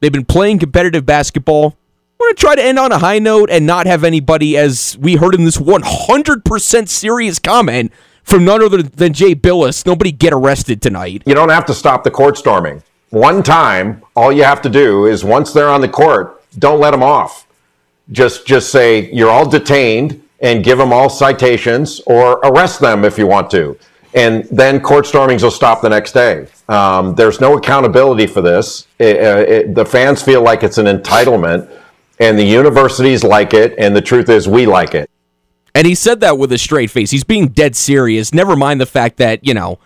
They've been playing competitive basketball. I want to try to end on a high note and not have anybody, as we heard in this 100% serious comment from none other than Jay Bilas, nobody get arrested tonight. You don't have to stop the court storming. One time, all you have to do is once they're on the court, don't let them off. Just just say you're all detained and give them all citations or arrest them if you want to. And then court stormings will stop the next day. Um, there's no accountability for this. It, it, the fans feel like it's an entitlement, and the universities like it, and the truth is, we like it. And he said that with a straight face. He's being dead serious. Never mind the fact that, you know,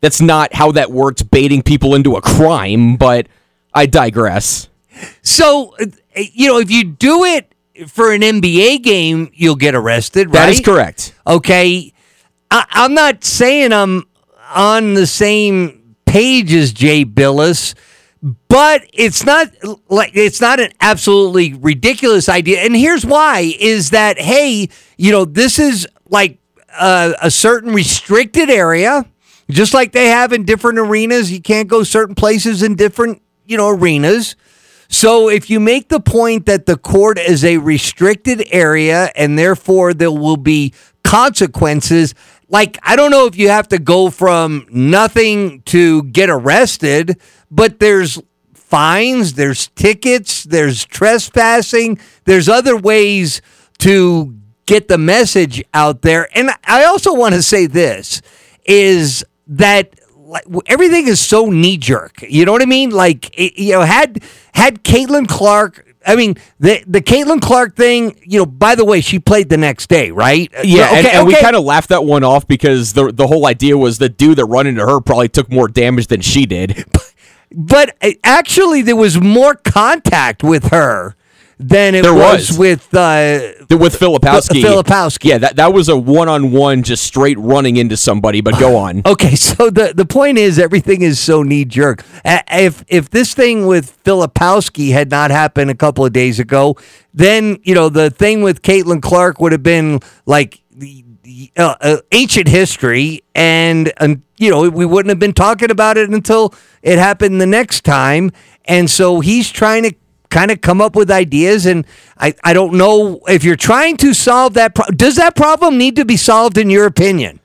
that's not how that works, baiting people into a crime, but I digress. So, uh, you know, if you do it for an NBA game, you'll get arrested, right? That is correct. Okay. I, I'm not saying I'm on the same page as Jay Bilas, but it's not like it's not an absolutely ridiculous idea. And here's why: is that hey, you know, this is like a, a certain restricted area, just like they have in different arenas. You can't go certain places in different you know arenas. So if you make the point that the court is a restricted area and therefore there will be consequences, like I don't know if you have to go from nothing to get arrested, but there's fines, there's tickets, there's trespassing, there's other ways to get the message out there. And I also want to say this is that everything is so knee jerk. You know what I mean? Like you know, had had Caitlin Clark. I mean, the the Caitlin Clark thing. You know, by the way, she played the next day, right? Yeah, okay, and, and okay. we kind of laughed that one off because the the whole idea was the dude that run into her probably took more damage than she did. But uh, actually, there was more contact with her than it there was, was. with uh, with Filipowski. Filipowski. Yeah, that, that was a one on one, just straight running into somebody. But go on. okay, so the the point is, everything is so knee jerk. If if this thing with Filipowski had not happened a couple of days ago, then you know the thing with Caitlin Clark would have been like uh, uh, ancient history, and um, you know we wouldn't have been talking about it until it happened the next time. And so he's trying to kind of come up with ideas. And I, I don't know if you're trying to solve that. Pro- Does that problem need to be solved in your opinion?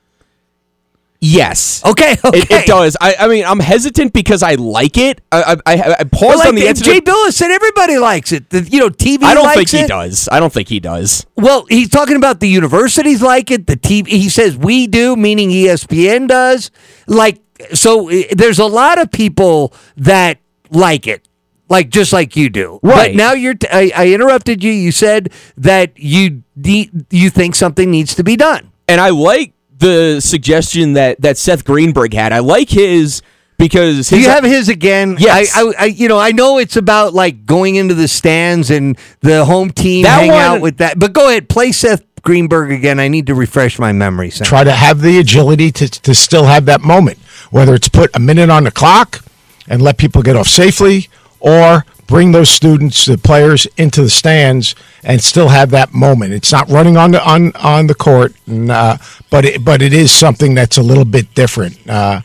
Yes. Okay. Okay. It, it, does. I, I mean, I'm hesitant because I like it. I I, I paused well, like, on the Jay Bilas said everybody likes it. The, you know, TV. I don't think it. he does. I don't think he does. Well, he's talking about the universities like it. The TV. He says we do, meaning ESPN does. Like so, eh, there's a lot of people that like it like just like you do. Right. But now you're. T- I, I interrupted you. You said that you de- you think something needs to be done, and I like the suggestion that that Seth Greenberg had. I like his because his, you have his again? Yes. I, I, I, you know, I know it's about like going into the stands and the home team that hang one, out with that. But go ahead, play Seth Greenberg again. I need to refresh my memory. Try to have the agility to to still have that moment, whether it's put a minute on the clock and let people get off safely or bring those students, the players, into the stands and still have that moment. It's not running on the on on the court, and, uh, but it, but it is something that's a little bit different. Uh,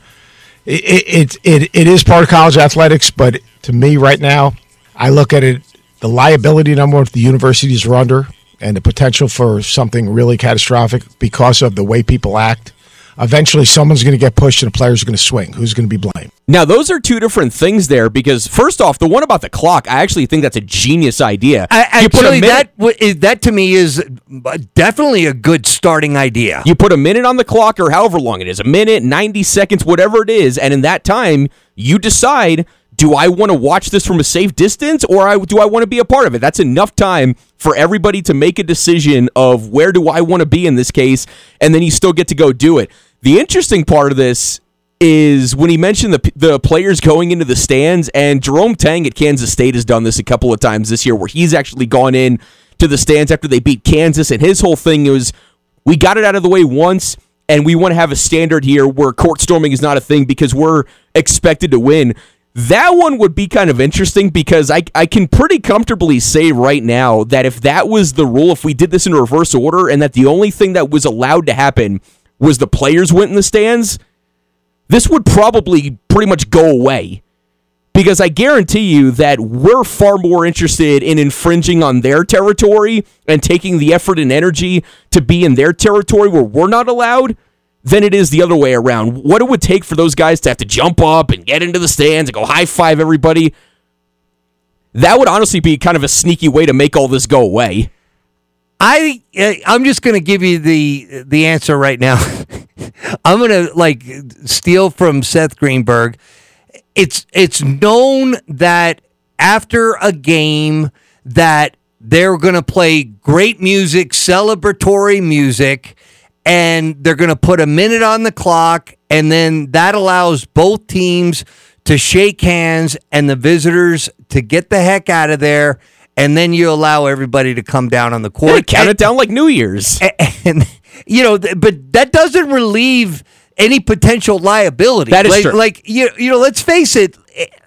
it, it it it is part of college athletics, but to me right now, I look at it the liability number the universities are under and the potential for something really catastrophic because of the way people act eventually someone's going to get pushed and the players are going to swing. Who's going to be blamed? Now, those are two different things there because, first off, the one about the clock, I actually think that's a genius idea. I, actually, that that to me is uh, definitely a good starting idea. You put a minute on the clock or however long it is a minute, 90 seconds, whatever it is. And in that time, you decide do I want to watch this from a safe distance or do I want to be a part of it? That's enough time for everybody to make a decision of where do I want to be in this case, and then you still get to go do it. The interesting part of this is when he mentioned the the players going into the stands, and Jerome Tang at Kansas State has done this a couple of times this year, where he's actually gone in to the stands after they beat Kansas, and his whole thing was, we got it out of the way once, and we want to have a standard here where court storming is not a thing because we're expected to win. That one would be kind of interesting because I, I can pretty comfortably say right now that if that was the rule, if we did this in reverse order, and that the only thing that was allowed to happen was the players went in the stands, this would probably pretty much go away. Because I guarantee you that we're far more interested in infringing on their territory and taking the effort and energy to be in their territory where we're not allowed than it is the other way around. What it would take for those guys to have to jump up and get into the stands and go high five everybody. That would honestly be kind of a sneaky way to make all this go away. I uh, I'm just going to give you the the answer right now. I'm going to like steal from Seth Greenberg. It's it's known that after a game that they're going to play great music, celebratory music, and they're going to put a minute on the clock and then that allows both teams to shake hands and the visitors to get the heck out of there and then you allow everybody to come down on the court. Yeah, count and, it down like New Year's. and you know, but that doesn't relieve any potential liability. That is like, true. Like you, you know, let's face it.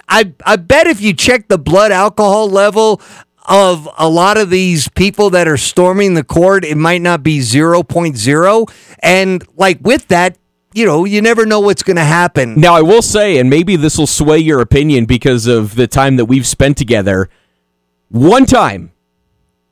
I I bet if you check the blood alcohol level of a lot of these people that are storming the court, it might not be 0.0. And like with that, you know, you never know what's going to happen. Now, I will say, and maybe this will sway your opinion because of the time that we've spent together. One time,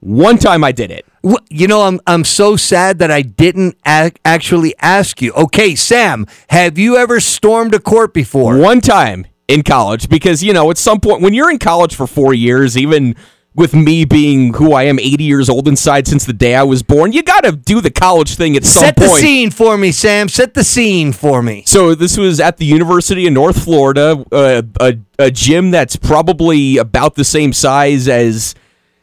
one time I did it. You know, I'm I'm so sad that I didn't ac- actually ask you. Okay, Sam, have you ever stormed a court before? One time in college because, you know, at some point when you're in college for four years, even with me being who I am, 80 years old inside since the day I was born, you got to do the college thing at some point. Set the scene for me, Sam. Set the scene for me. So this was at the University of North Florida, uh, a a gym that's probably about the same size as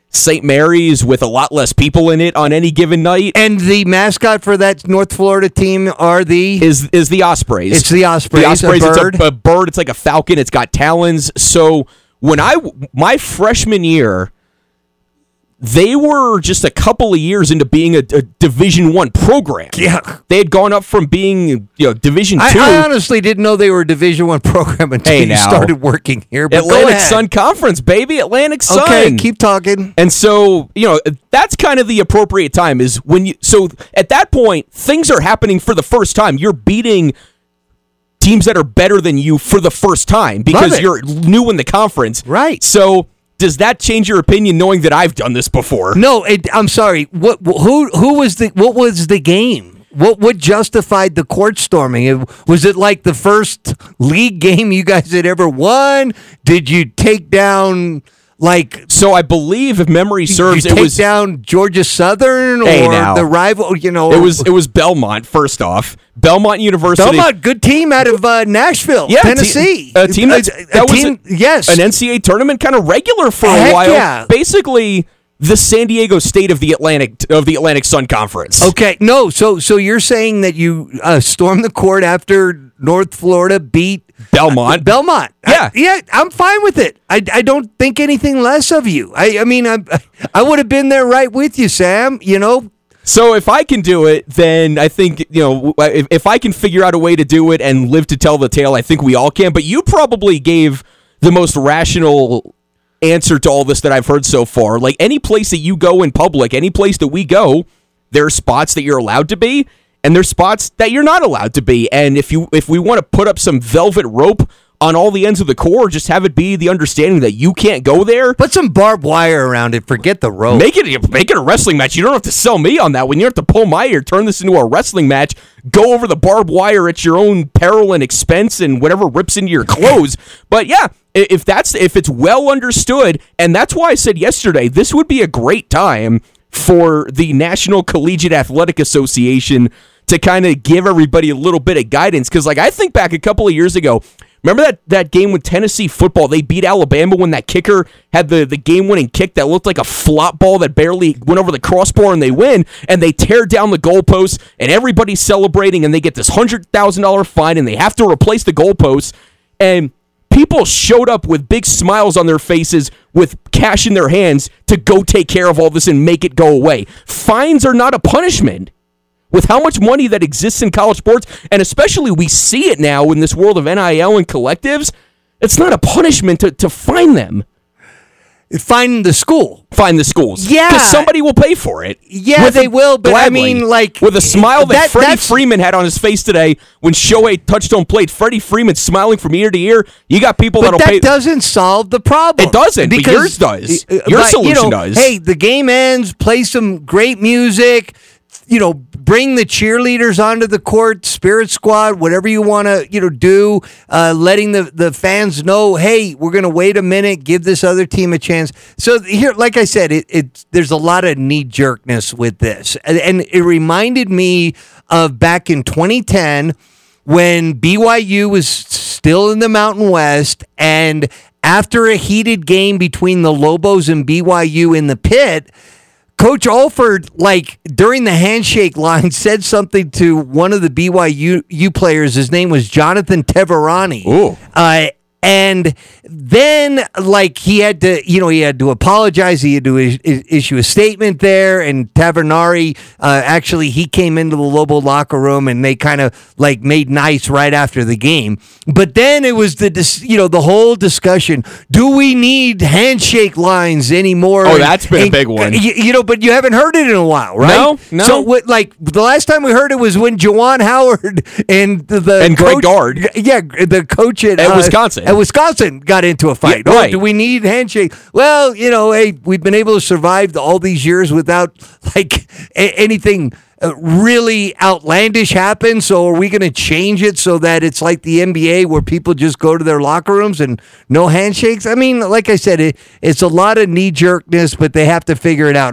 St. Mary's, with a lot less people in it on any given night. And the mascot for that North Florida team are the Is is the Ospreys? It's the Ospreys, The a Ospreys. bird. It's a, a bird. It's like a falcon. It's got talons. So when I my freshman year, they were just a couple of years into being a, a Division One program. Yeah. they had gone up from being you know Division I, Two. I honestly didn't know they were a Division One program until Hey, you now. started working here. But Atlantic. Sun Conference, baby. Atlantic Sun. Okay, keep talking. And so, you know, that's kind of the appropriate time is when you so at that point things are happening for the first time. You're beating teams that are better than you for the first time because you're new in the conference. Right. So, does that change your opinion knowing that I've done this before? No, it, I'm sorry. What? Who? Who was the? What was the game? What? What justified the court storming? Was it like the first league game you guys had ever won? Did you take down like? So, I believe if memory serves it was down Georgia Southern Hey, or now. the rival? You know, it was it was Belmont first off. Belmont University. Belmont, good team out of uh, Nashville, Yeah, Tennessee. a team that's, A- that was team- a- yes, an NCAA tournament kind of regular for a while. yeah. Basically, the San Diego State of the Atlantic of the Atlantic Sun Conference. Okay, no. So, so you're saying that you uh, stormed the court after North Florida beat Belmont. Belmont. Yeah. I, yeah. I'm fine with it. I, I don't think anything less of you. I, I mean, I, I would have been there right with you, Sam. You know, So if I can do it, then I think you know if, if I can figure out a way to do it and live to tell the tale, I think we all can. But you probably gave the most rational answer to all this that I've heard so far. Like any place that you go in public, any place that we go, there are spots that you're allowed to be, and there's spots that you're not allowed to be. And if you if we want to put up some velvet rope on all the ends of the core, just have it be the understanding that you can't go there. put some barbed wire around it. Forget the rope. Make it make it a wrestling match. You don't have to sell me on that. When you have to pull my ear, turn this into a wrestling match. Go over the barbed wire at your own peril and expense, and whatever rips into your clothes. but yeah, if that's if it's well understood, and that's why I said yesterday this would be a great time for the National Collegiate Athletic Association to kind of give everybody a little bit of guidance. Because like I think back a couple of years ago. Remember that, that game with Tennessee football? They beat Alabama when that kicker had the, the game winning kick that looked like a flop ball that barely went over the crossbar and they win. And they tear down the goalposts and everybody's celebrating and they get this $100,000 fine and they have to replace the goalposts. And people showed up with big smiles on their faces with cash in their hands to go take care of all this and make it go away. Fines are not a punishment with how much money that exists in college sports, and especially we see it now in this world of NIL and collectives, it's not a punishment to, to fine them. Find the school. Find the schools. Yeah. Because somebody will pay for it. Yeah, With they a- will, but I mean, like, With a smile that, that- Freddie Freeman had on his face today when Shohei Touchstone played. Freddie Freeman smiling from ear to ear. You got people But that'll that pay. doesn't solve the problem. It doesn't, but yours does. uh, Your but, solution you know, does. Hey, the game ends. Play some great music. You know, bring the cheerleaders onto the court, spirit squad, whatever you want to, you know, do. Uh, letting the the fans know, hey, we're going to wait a minute, give this other team a chance. So here, like I said, it, it there's a lot of knee jerkness with this, and, and it reminded me of back in 2010 when BYU was still in the Mountain West and after a heated game between the Lobos and BYU in the pit, Coach Alford, like during the handshake line, said something to one of the BYU players. His name was Jonathan Tavernari. Ooh. Uh, and then, like, he had to, you know, he had to apologize. He had to is- is- issue a statement there. And Tavernari, uh, actually, he came into the Lobo locker room and they kind of like made nice right after the game. But then it was the, dis- you know, the whole discussion: Do we need handshake lines anymore? Oh, And- that's been a big one. You, you know, but you haven't heard it in a while, right? No, no. So, what, like, the last time we heard it was when Juwan Howard and the, And Greg coach- Gard. yeah, the coach at, At uh, Wisconsin. At Wisconsin got into a fight. Yeah, Oh, do we need handshake? Well, you know, hey, we've been able to survive all these years without like a- anything uh, really outlandish happen. So are we going to change it so that it's like the NBA where people just go to their locker rooms and no handshakes? I mean, like I said, it, it's a lot of knee jerkness, but they have to figure it out.